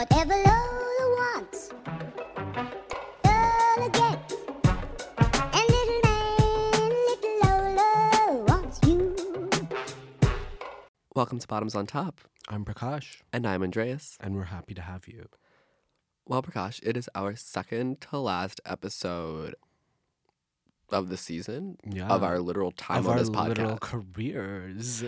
Whatever Lola wants, Lola gets. And little man, little Lola wants you. Welcome to Bottoms on Top, I'm Prakash, and I'm Andreas. and we're happy to have you. Well, Prakash, it is our second to last episode of the season Yeah. of our literal time of on our this podcast. literal careers.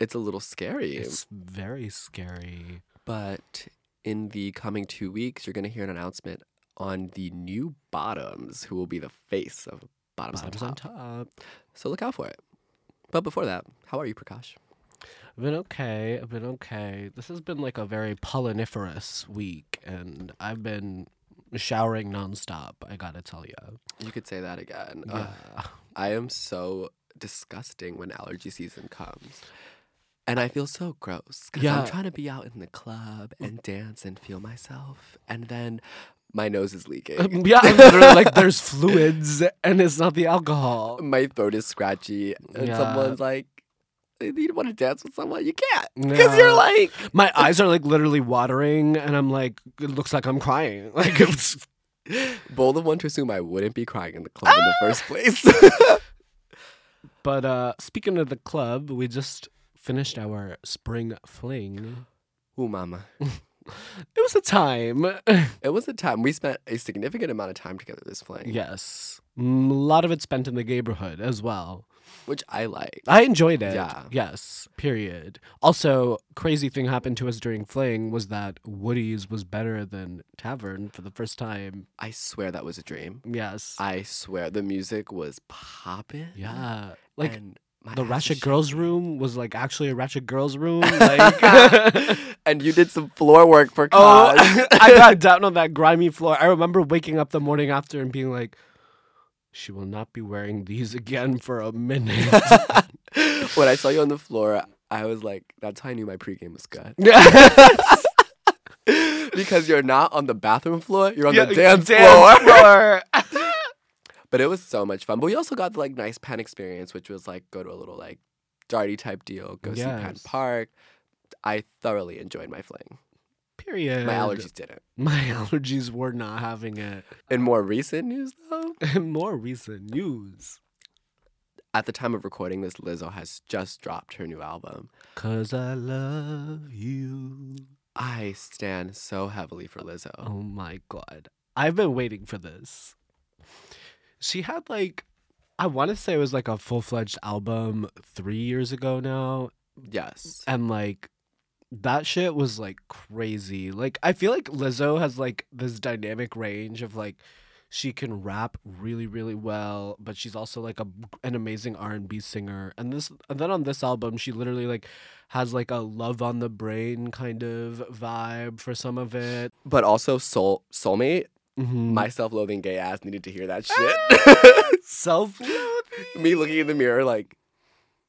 It's a little scary, It's very scary. but in the coming two weeks, you're going to hear an announcement on the new Bottoms, who will be the face of Bottoms, Bottoms on, on top. top. So look out for it. But before that, how are you, Prakash? I've been okay. I've been okay. This has been like a very polliniferous week, and I've been showering nonstop. I gotta tell you. You could say that again. Yeah. I am so disgusting when allergy season comes. And I feel so gross because Yeah. I'm trying to be out in the club and dance and feel myself. And then my nose is leaking. yeah, I'm literally like there's fluids, and it's not the alcohol. my throat is scratchy. And Yeah. someone's like, you want to dance with someone? You can't. Because you're like, My eyes are like literally watering, and I'm like, it looks like I'm crying. Like it's bold of one to assume I wouldn't be crying in the club in the first place. But uh speaking of the club, we just finished our spring fling. Ooh, mama. It was a time. It was a time. We spent a significant amount of time together this fling, yes. Mm, A lot of it spent in the neighborhood as well. which I like. I enjoyed it. Yeah. Yes. Period. Also, crazy thing happened to us during fling was that Woody's was better than Tavern for the first time. I swear that was a dream. Yes. I swear the music was popping. yeah. Like and the Ratchet Girls room was like actually a Ratchet Girls room. Like and you did some floor work for Oh. I got down on that grimy floor. I remember waking up the morning after and being like, she will not be wearing these again for a minute. when I saw you on the floor, I was like, that's how I knew my pregame was good. because you're not on the bathroom floor, you're on the dance, floor. floor. But it was so much fun. But we also got the like nice Penn experience, which was like go to a little like darty type deal, go see Yes. Park. I thoroughly enjoyed my fling. Period. My allergies didn't. My allergies were not having it. In more recent news, though, In More recent news. at the time of recording this, Lizzo has just dropped her new album. Cause I love you. I stand so heavily for Lizzo. Oh my god. I've been waiting for this. She had like I want to say it was like a full-fledged album 3 years ago now Yes. and like that shit was like crazy. Like I feel like Lizzo has like this dynamic range of like she can rap really really well, but she's also like a an amazing R&B singer. And this and then on this album she literally like has like a love on the brain kind of vibe for some of it. But also, soul soulmate, Mhm. my self-loathing gay ass needed to hear that shit. self-loathing. Me looking in the mirror like,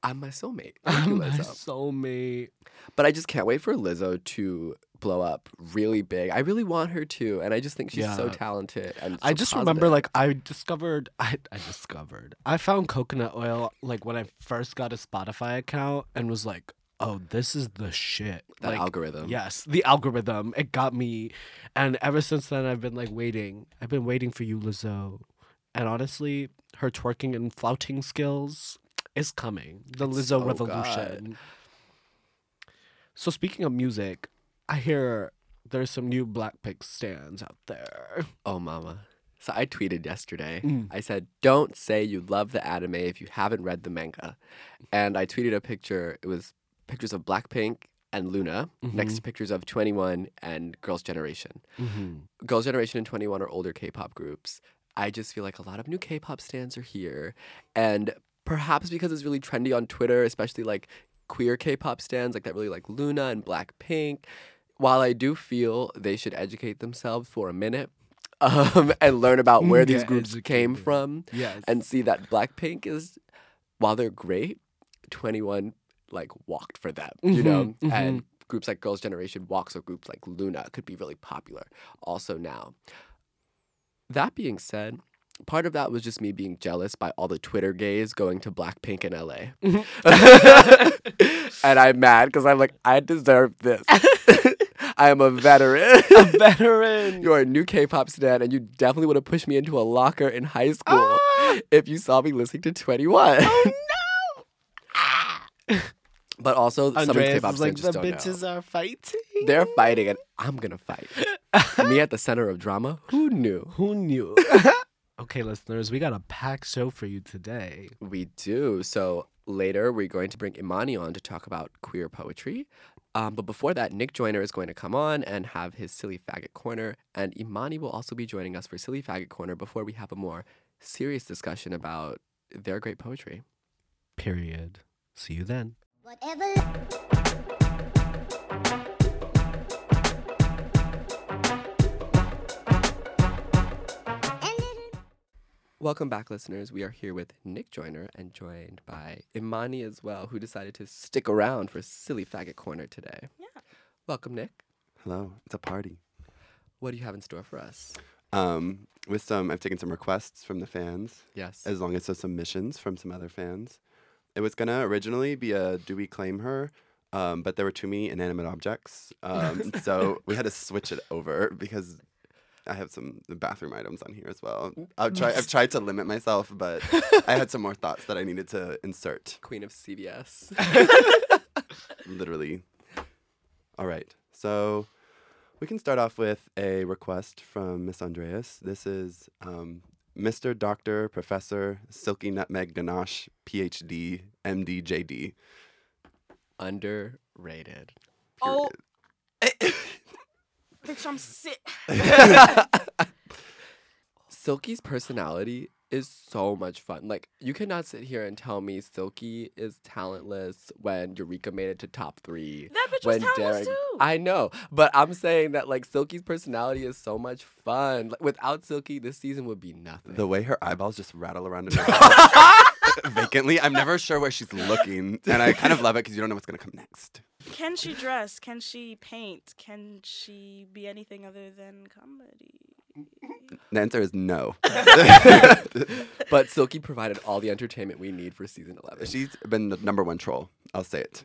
I'm my soulmate. I'm my soulmate. But I just can't wait for Lizzo to blow up really big. I really want her to, and I just think she's so talented. And I so just remember like I discovered I I discovered I found coconut oil like when I first got a Spotify account and was like, oh, this is the shit. that like, algorithm. Yes, the algorithm. It got me, and ever since then I've been like waiting. I've been waiting for you, Lizzo, and honestly, her twerking and flouting skills is coming. The It's Lizzo revolution. So speaking of music, I hear there's some new Blackpink stans out there. Oh, mama. So I tweeted yesterday. Mm. I said, "Don't say you love the anime if you haven't read the manga." And I tweeted a picture. It was pictures of Blackpink and LOONA next to pictures of 2NE1 and Girls' Generation. Mm-hmm. Girls' Generation and 2NE1 are older K-pop groups. I just feel like a lot of new K-pop stans are here, and perhaps because it's really trendy on Twitter, especially like queer K-pop stans like that, really like LOONA and Blackpink. While I do feel they should educate themselves for a minute um, and learn about where these Get groups came from, Yes. and see that Blackpink is, while they're great, 2NE1 like walked for them, you know, Mhm, and groups like Girls' Generation walks or groups like LOONA could be really popular also now. That being said, part of that was just me being jealous by all the Twitter gays going to Blackpink in LA. and I'm mad because I'm like, I deserve this. I am a veteran. a veteran. You're a new K-pop stan, and you definitely would have pushed me into a locker in high school Ah! if you saw me listening to 21. Oh no! But also, some of Andreas K-pop like the don't know. bitches are fighting. They're fighting, and I'm gonna fight. me at the center of drama. Who knew? Who knew? okay, listeners, we got a packed show for you today. We do. So later, we're going to bring Imani on to talk about queer poetry. Um, but before that, Nick Joyner is going to come on and have his Silly Faggot Corner. And Imani will also be joining us for Silly Faggot Corner before we have a more serious discussion about their great poetry. Period. See you then. Whatever. Welcome back, listeners. We are here with Nick Joyner and joined by Imani as well, who decided to stick around for Silly Faggot Corner today. Yeah. Welcome, Nick. Hello, it's a party. What do you have in store for us? Um, with some, I've taken some requests from the fans, Yes. as long as some submissions from some other fans. It was gonna originally be a "Do we claim her?" Um, but there were too many inanimate objects, um, so we had to switch it over because I have some bathroom items on here as well. I've tried, I've tried to limit myself, but I had some more thoughts that I needed to insert. Queen of CBS. literally. All right. So we can start off with a request from Miss Andreas. This is um, Mr. Doctor Professor Silky Nutmeg Ganache, PhD, MD, JD. Underrated. Oh, bitch, I'm sick. Silky's personality is so much fun. Like you cannot sit here and tell me Silky is talentless when Eureka made it to top three. That bitch was when talentless too. I know, but I'm saying that like Silky's personality is so much fun. Like, without Silky, this season would be nothing. The way her eyeballs just rattle around in her head vacantly, I'm never sure where she's looking. And I kind of love it because you don't know what's going to come next. Can she dress? Can she paint? Can she be anything other than comedy? The answer is no. but Silky provided all the entertainment we need for season 11. She's been the number one troll. I'll say it.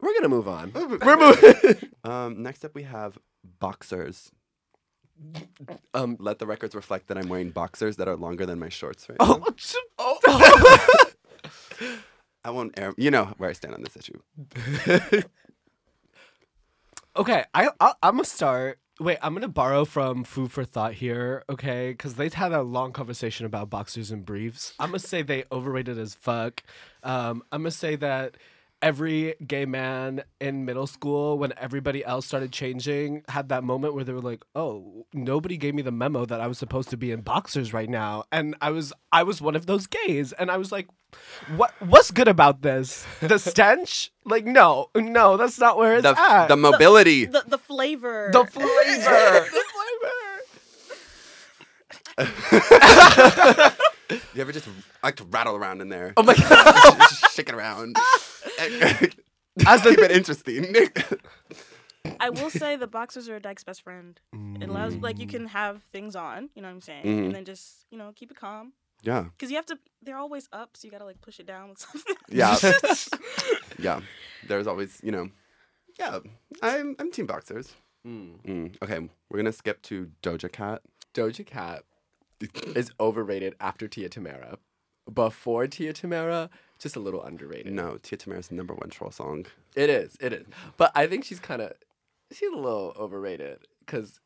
We're gonna move on. We're moving. Um, next up, we have boxers. um, Let the records reflect that I'm wearing boxers that are longer than my shorts right Oh, now. I won't air. You know where I stand on this issue. okay. I, I I'm gonna start. Wait, I'm gonna borrow from Food for Thought here, okay? Because they had a long conversation about boxers and briefs. I'm gonna say they overrated as fuck. Um, I'm gonna say that every gay man in middle school, when everybody else started changing, had that moment where they were like, "Oh, nobody gave me the memo that I was supposed to be in boxers right now," and I was I was one of those gays, and I was like, "What what's good about this? The stench? Like, no, no, that's not where it's The, at." the mobility. The the flavor. The flavor. The flavor you ever just like to rattle around in there? oh my god. just shake it around. As the Keep it interesting. I will say the boxers are Dyke's best friend. It allows like you can have things on, you know what I'm saying, Mhm. and then just you know keep it calm. yeah. Cause you have to. They're always up, so you gotta like push it down with something. Yeah. yeah. There's always, you know. Yeah. I'm I'm team boxers. Mm. Mm. Okay, we're gonna skip to Doja Cat. Doja Cat is overrated after Tia Tamera. Before Tia Tamera, just a little underrated. No, Tia Tamera's number one troll song. It is, it is. But I think she's kind of, she's a little overrated because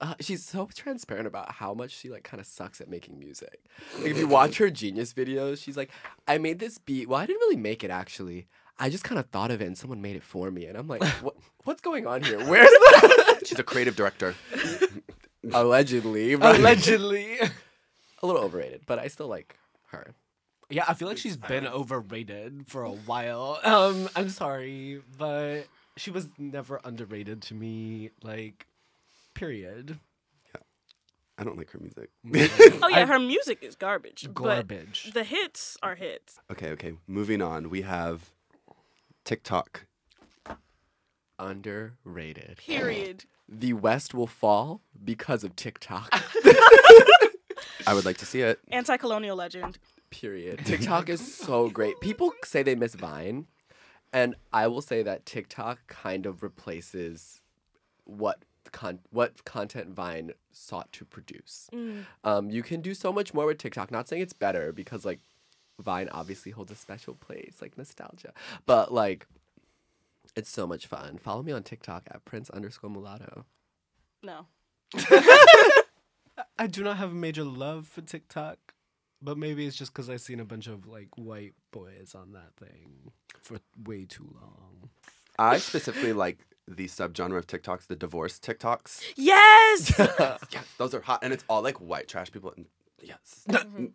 uh, she's so transparent about how much she like kind of sucks at making music. Like if you watch her genius videos, she's like, I made this beat. Well, I didn't really make it actually. I just kind of thought of it and someone made it for me. And I'm like, what, what's going on here? Where's the She's a creative director. allegedly? Allegedly. a little overrated, but I still like her. Yeah, I feel like she's been overrated for a while. Um, I'm sorry, but she was never underrated to me. Like, period. Yeah, I don't like her music. oh yeah, her music is garbage. Garbage. But the hits are hits. okay, okay. Moving on. We have TikTok. Underrated. Period. The West will fall because of TikTok. I would like to see it. Anti-colonial legend. Period. TikTok is so great. People say they miss Vine, And I will say that TikTok kind of replaces what con- what content Vine sought to produce. Mm. Um, you can do so much more with TikTok. Not saying it's better because like Vine obviously holds a special place, like nostalgia. But like, it's so much fun. Follow me on TikTok at Prince underscore mulatto. No. I do not have a major love for TikTok, but maybe it's just because I've seen a bunch of like white boys on that thing for way too long. I specifically like the subgenre of TikToks, the divorce TikToks. Yes. Yes, those are hot, and it's all like white trash people. And yes, mm-hmm.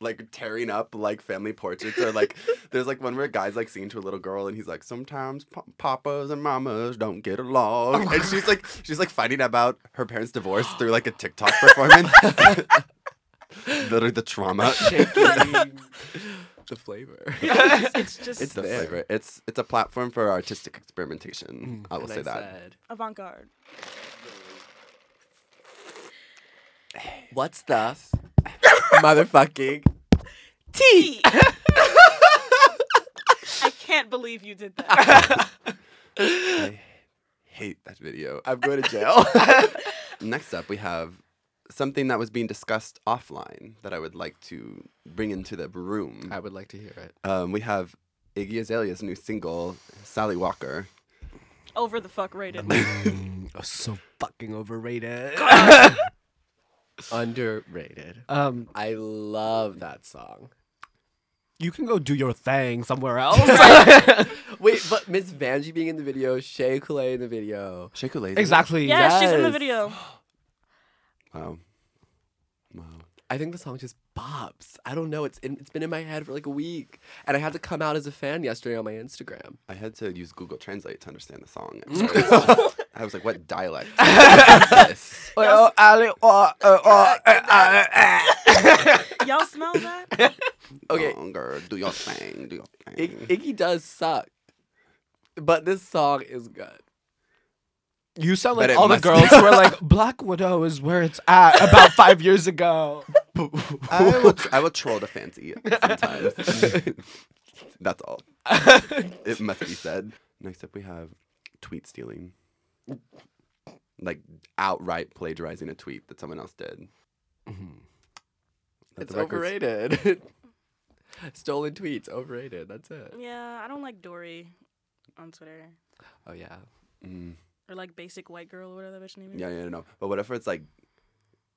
like tearing up like family portraits, or like there's like one where a guy's like singing to a little girl, and he's like, "Sometimes pa- papas and mamas don't get along," oh and she's like, she's like fighting about her parents' divorce through like a TikTok performance. Literally the trauma. the flavor. it's just It's the there. flavor. It's it's a platform for artistic experimentation. Mm. I will And say I that. avant garde. What's the motherfucking T. I can't believe you did that. I hate that video. I'm going to jail. Next up, we have something that was being discussed offline that I would like to bring into the room. I would like to hear it. Um, we have Iggy Azalea's new single, Sally Walker. Over the fuck rated. Mm, oh, so fucking overrated. Underrated. um, I love that song. you can go do your thing somewhere else. Wait, but Miss Vanjie being in the video, Shea Coulee in the video. Shea Coulee. exactly. Yeah, she's in the Yes. video. Wow. Wow. I think the song just bops. I don't know. It's in, it's been in my head for like a week, and I had to come out as a fan yesterday on my Instagram. I had to use Google Translate to understand the song. I was like, what dialect? is this? Well, Ali- Y'all smell that? Okay, Longer, do your thing, do your Ig- thing. Iggy does suck, but this song is good. You sound But like it all the must- girls who were like, Black Widow is where it's at about five years ago. I will, I will troll the fancy sometimes. That's all. It must be said. Next up, we have tweet stealing. Like outright plagiarizing a tweet that someone else did. Let It's the records- overrated. Stolen tweets, overrated. That's it. Yeah, I don't like Dory on Twitter. Oh yeah. Mm, Or like basic white girl or whatever that bitch name is. yeah, yeah, no. But whatever it's like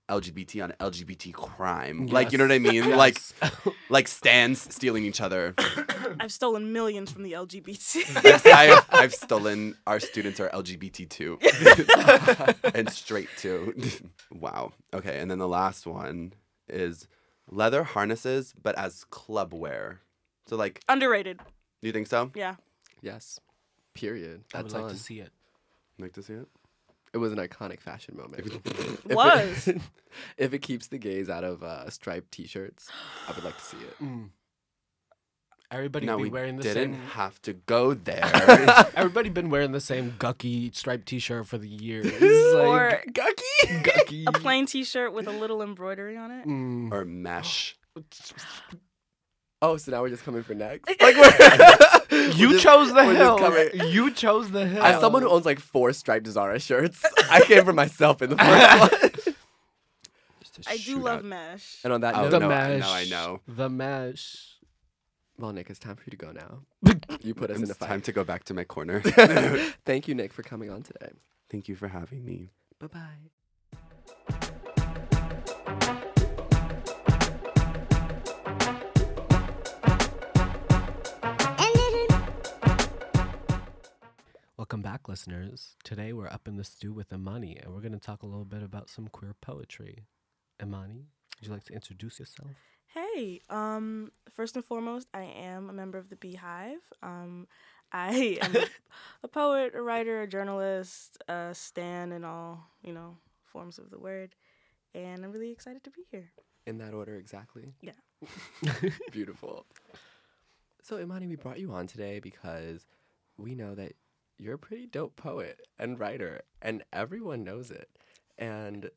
LGBT on LGBT crime? Like, you know what I mean? Like, like stands stealing each other. I've stolen millions from the LGBT. I've, I've, I've stolen our students are LGBT too, and straight too. wow. Okay, and then the last one is leather harnesses, but as club wear. So, like, Underrated. do you think so? Yeah. Yes. Period. That's I would like on. to see it. Like to see it? It was an iconic fashion moment. If it- Was. if it keeps the gays out of uh, striped T-shirts, I would like to see it. Everybody no, be we wearing the didn't same. have to go there. Everybody been wearing the same gucky striped T-shirt for the years. Or like, Gucky. gucky. a plain T-shirt with a little embroidery on it. Mm. or mesh. Oh, so now we're just coming for next. Like we're, You we're just- chose the we're hill. You chose the hill. As someone who owns like four striped Zara shirts, I came for myself in the first one. Just to I do love out- mesh. And on that Oh, note, the no, I- mesh. now I know. The mesh. well, Nick, it's time for you to go now. You put us in a fight. time to go back to my corner. Thank you, Nick, for coming on today. Thank you for having me. Bye bye. Welcome back, listeners. Today we're up in the stew with Imani, and we're going to talk a little bit about some queer poetry. Imani, would you like to introduce yourself? Hey, um, first and foremost, I am a member of the BeyHive. Um, I am a, a poet, a writer, a journalist, a stan in all you know forms of the word, and I'm really excited to be here. In that order, exactly. Yeah. Beautiful. So, Imani, we brought you on today because we know that you're a pretty dope poet and writer, and everyone knows it. And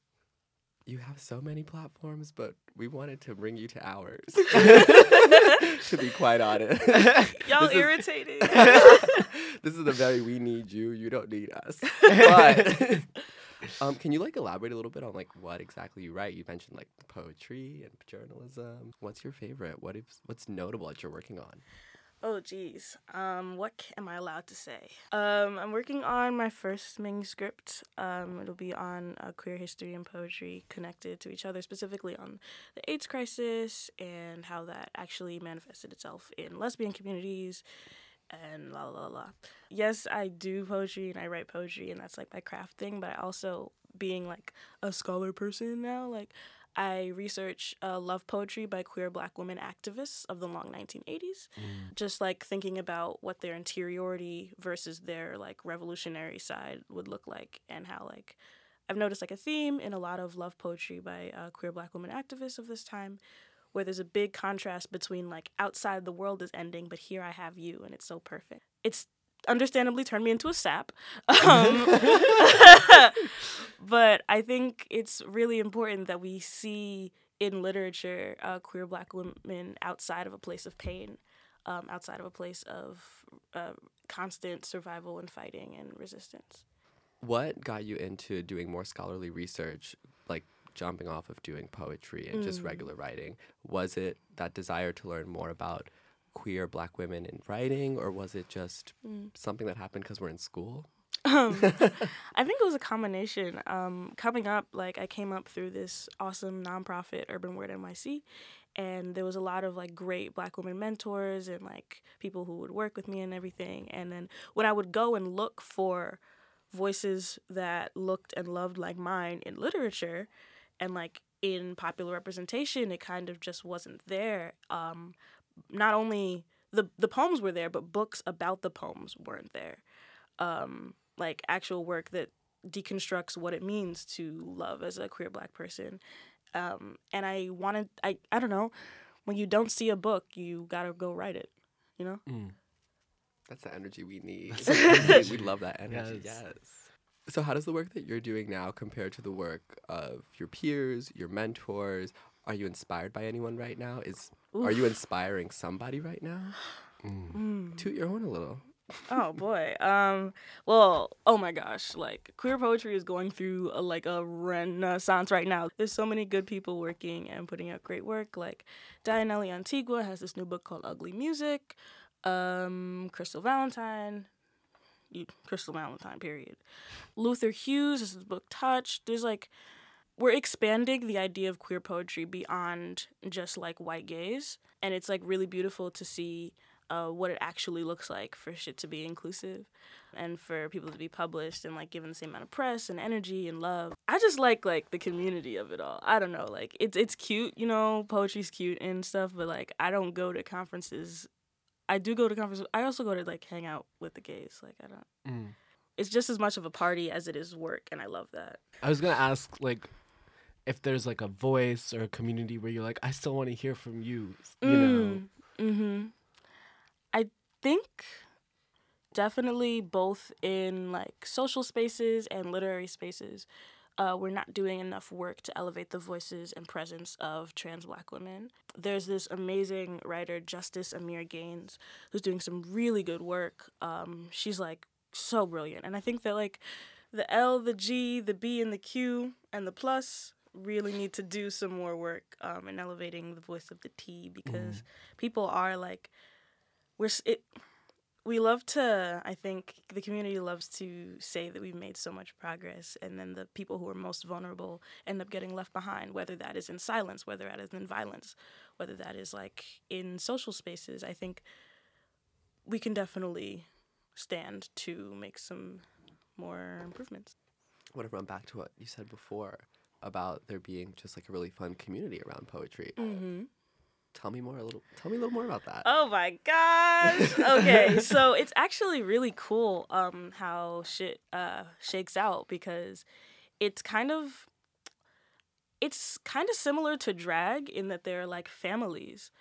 You have so many platforms, but we wanted to bring you to ours. to be quite honest. Y'all This is- irritating. this is the very we need you, you don't need us. But um, can you like elaborate a little bit on like what exactly you write? You mentioned like poetry and journalism. What's your favorite? What is what's notable that you're working on? Oh geez, um, what am I allowed to say? Um, I'm working on my first manuscript. Um, it'll be on uh, queer history and poetry connected to each other, specifically on the AIDS crisis and how that actually manifested itself in lesbian communities, and la la la la. Yes, I do poetry and I write poetry, and that's like my craft thing. But I also, being like a scholar person now, like I research uh, love poetry by queer black women activists of the long 1980s. Just like thinking about what their interiority versus their like revolutionary side would look like, and how like I've noticed like a theme in a lot of love poetry by uh, queer black women activists of this time, where there's a big contrast between like outside the world is ending, but here I have you, and it's so perfect. It's understandably turned me into a sap. Um, but I think it's really important that we see in literature uh, queer black women outside of a place of pain, um, outside of a place of uh, constant survival and fighting and resistance. What got you into doing more scholarly research, like jumping off of doing poetry and just regular writing? Was it that desire to learn more about queer black women in writing, or was it just something that happened because we're in school? Um, I think it was a combination. Um, coming up, like I came up through this awesome nonprofit Urban Word NYC, and there was a lot of like great Black women mentors and like people who would work with me and everything. And then when I would go and look for voices that looked and loved like mine in literature, and like in popular representation, it kind of just wasn't there. Um, not only the the poems were there, but books about the poems weren't there. Um, like actual work that deconstructs what it means to love as a queer black person. Um, and I wanted, I, I don't know, when you don't see a book, you gotta go write it, you know? That's the energy we need. we, we love that energy. Yes. Yes. So, how does the work that you're doing now compare to the work of your peers, your mentors? Are you inspired by anyone right now? Is are you inspiring somebody right now? Toot your horn a little. Oh boy. Um. Well. Oh my gosh. Like queer poetry is going through a, like a renaissance right now. There's so many good people working and putting out great work. Like Diannely Antigua has this new book called Ugly Music. Um. Crystal Valentine. Crystal Valentine. Period. Luther Hughes has this book Touch. There's like we're expanding the idea of queer poetry beyond just like white gaze and it's like really beautiful to see uh, what it actually looks like for shit to be inclusive and for people to be published and like given the same amount of press and energy and love. I just like like the community of it all. I don't know like it's it's cute you know poetry's cute and stuff but like i don't go to conferences. I do go to conferences. I also go to like hang out with the gays like i don't it's just as much of a party as it is work and i love that. I was gonna ask like if there's like a voice or a community where you're like, I still want to hear from you. You know. Mm-hmm. I think definitely both in like social spaces and literary spaces, uh, we're not doing enough work to elevate the voices and presence of trans black women. There's this amazing writer, Justice Ameer Gaines, who's doing some really good work. Um, she's like so brilliant. And I think that like the L, the G, the B, and the Q, and the plus really need to do some more work um, in elevating the voice of the T because people are like, we're it. We love to. I think the community loves to say that we've made so much progress, and then the people who are most vulnerable end up getting left behind. Whether that is in silence, whether that is in violence, whether that is like in social spaces. I think we can definitely stand to make some more improvements. I want to run back to what you said before about there being just like a really fun community around poetry. Mm-hmm. Tell me more a little. Tell me a little more about that. Oh my gosh. Okay, so it's actually really cool um how shit uh shakes out because it's kind of it's kind of similar to drag in that they're like families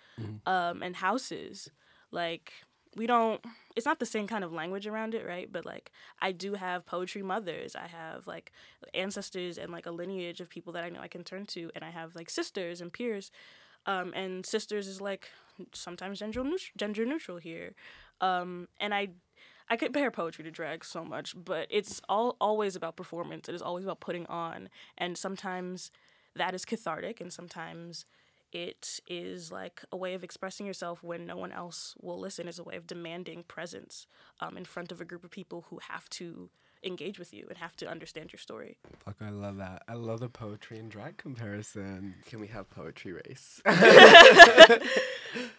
um and houses. Like we don't it's not the same kind of language around it, right? But like I do have poetry mothers. I have like ancestors and like a lineage of people that I know I can turn to, and I have like sisters and peers. Um, and sisters is like sometimes gender neutral, gender neutral here. Um, and I I compare poetry to drag so much, but it's all always about performance. It is always about putting on, and sometimes that is cathartic, and sometimes it is like a way of expressing yourself when no one else will listen. It's a way of demanding presence um, in front of a group of people who have to engage with you and have to understand your story. Fuck, I love that. I love the poetry and drag comparison. Can we have poetry race?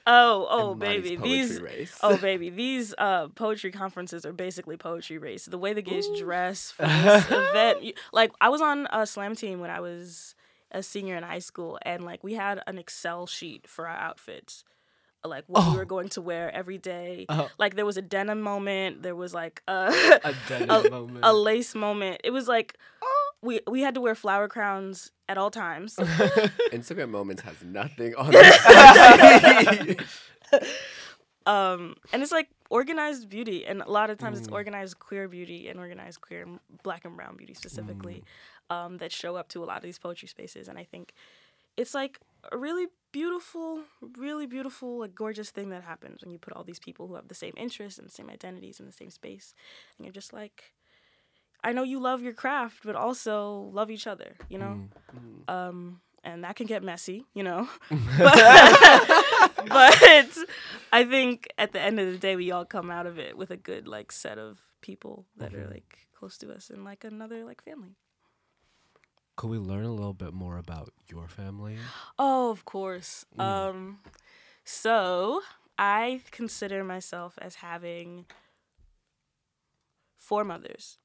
Oh, oh, baby, these. race. Oh baby, these uh, poetry conferences are basically poetry race. The way the gays dress for this event, you- like I was on a slam team when I was a senior in high school, and like we had an Excel sheet for our outfits, like what we were oh. going to wear every day. Oh. Like there was a denim moment, there was like a A denim a, moment. a lace moment. It was like oh. we we had to wear flower crowns at all times. Instagram Moments has nothing on this. um and it's like organized beauty and a lot of times it's mm. organized queer beauty and organized queer and black and brown beauty specifically mm. Um that show up to a lot of these poetry spaces and i think it's like a really beautiful really beautiful like gorgeous thing that happens when you put all these people who have the same interests and the same identities in the same space and you're just like i know you love your craft but also love each other you know um and that can get messy, you know. but, but I think at the end of the day, we all come out of it with a good like set of people that are like close to us and like another like family. Could we learn a little bit more about your family? Oh, of course. Um, so I consider myself as having four mothers.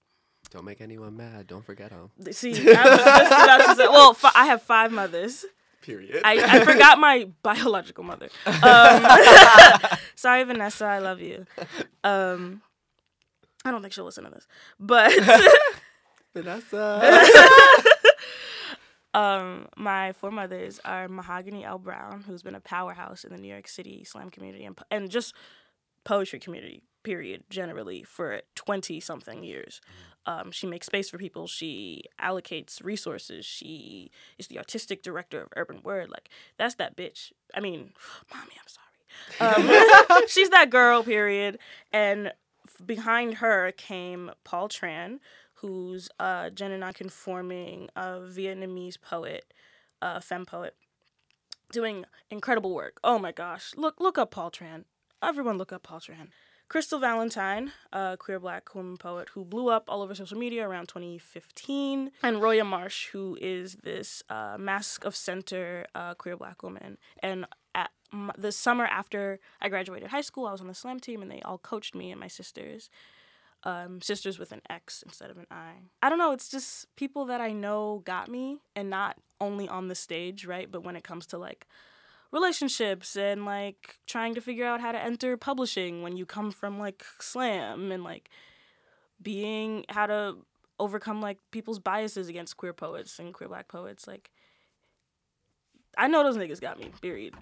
Don't make anyone mad. Don't forget them. See, I was just about to say, well, fi- I have five mothers. Period. I, I forgot my biological mother. Um, sorry, Vanessa, I love you. Um, I don't think she'll listen to this, but Vanessa. Um, my four mothers are Mahogany L. Browne, who's been a powerhouse in the New York City slam community and, and just poetry community, period, generally for 20 something years. Um, she makes space for people. She allocates resources. She is the artistic director of Urban Word. Like, that's that bitch. I mean, mommy, I'm sorry. Um, she's that girl, period. And behind her came Paul Tran, who's a gender nonconforming uh, Vietnamese poet, uh, femme poet, doing incredible work. Oh my gosh, look look up Paul Tran. Everyone look up Paul Tran. Crystal Valentine, a queer black woman poet who blew up all over social media around 2015, and Roya Marsh, who is this uh, masc of center uh, queer black woman. And at m- the summer after I graduated high school, I was on the slam team, and they all coached me and my sisters um, sisters with an X instead of an I. I don't know. It's just people that I know got me, and not only on the stage, right? But when it comes to like relationships and like trying to figure out how to enter publishing when you come from like slam and like being how to overcome like people's biases against queer poets and queer black poets. Like, I know those niggas got me. Period.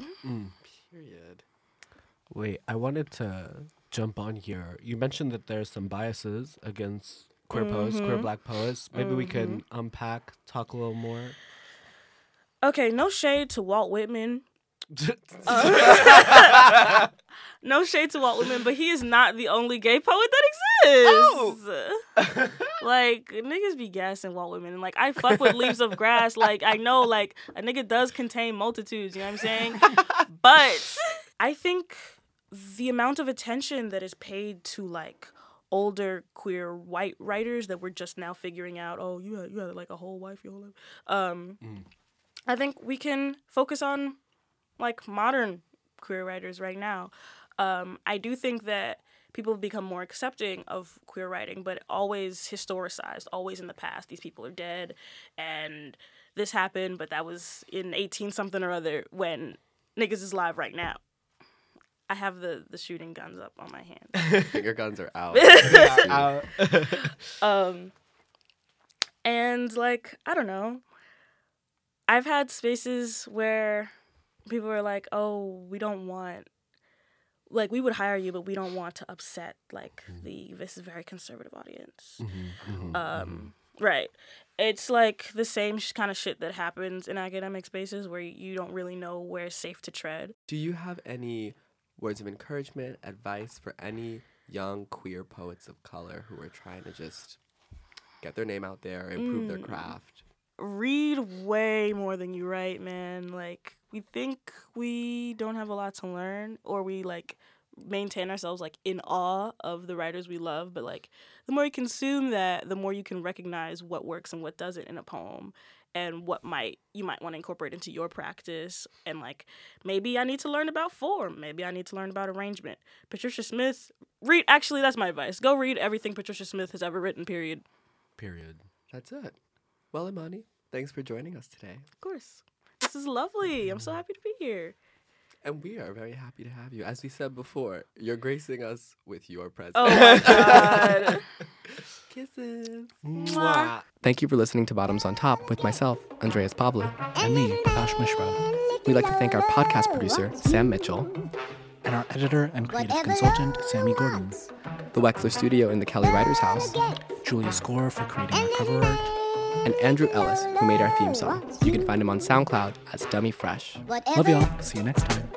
Period. Wait, I wanted to jump on here. You mentioned that there's some biases against queer poets, queer mm-hmm. black poets. Maybe we can mm-hmm. unpack, talk a little more. Okay, no shade to Walt Whitman. Uh, no shade to Walt Whitman, but he is not the only gay poet that exists. Oh. like niggas be gassing Walt Whitman, and like I fuck with Leaves of Grass. Like I know, like a nigga does contain multitudes. You know what I'm saying? but I think the amount of attention that is paid to like older queer white writers that we're just now figuring out. Oh, you had you had like a whole wife your whole life. Um, I think we can focus on like modern queer writers right now. Um, I do think that people have become more accepting of queer writing, but always historicized, always in the past. These people are dead, and this happened, but that was in eighteen something or other when niggas is live right now. I have the the shooting guns up on my hand. Finger guns are out. Uh, Um, and like I don't know, I've had spaces where people are like, "Oh, we don't want, like we would hire you, but we don't want to upset like the this is very conservative audience. Um, right. It's like the same sh- kind of shit that happens in academic spaces where you don't really know where it's safe to tread. Do you have any words of encouragement, advice for any young queer poets of color who are trying to just get their name out there, improve their mm. craft? read way more than you write, man. Like we think we don't have a lot to learn or we like maintain ourselves like in awe of the writers we love, but like the more you consume that, the more you can recognize what works and what doesn't in a poem and what might you might want to incorporate into your practice and like maybe I need to learn about form, maybe I need to learn about arrangement. Patricia Smith, read actually that's my advice. Go read everything Patricia Smith has ever written, period. Period. That's it. Well, Imani, thanks for joining us today. Of course. This is lovely. I'm so happy to be here. And we are very happy to have you. As we said before, you're gracing us with your presence. Oh my god. Kisses. Mwah. Thank you for listening to Bottoms on Top with myself, Andreas Pavlu. And me, Prakash Mishra. We'd like to thank our podcast producer, Sam Mitchell, and our editor and creative Whatever consultant, Sammy Gordon. the Wexler Studio in the Kelly Writers House, Julia Score for creating our cover art. and Andrew Ellis, who made our theme song. You can find him on SoundCloud as Dummy Fresh. Love y'all. See you next time.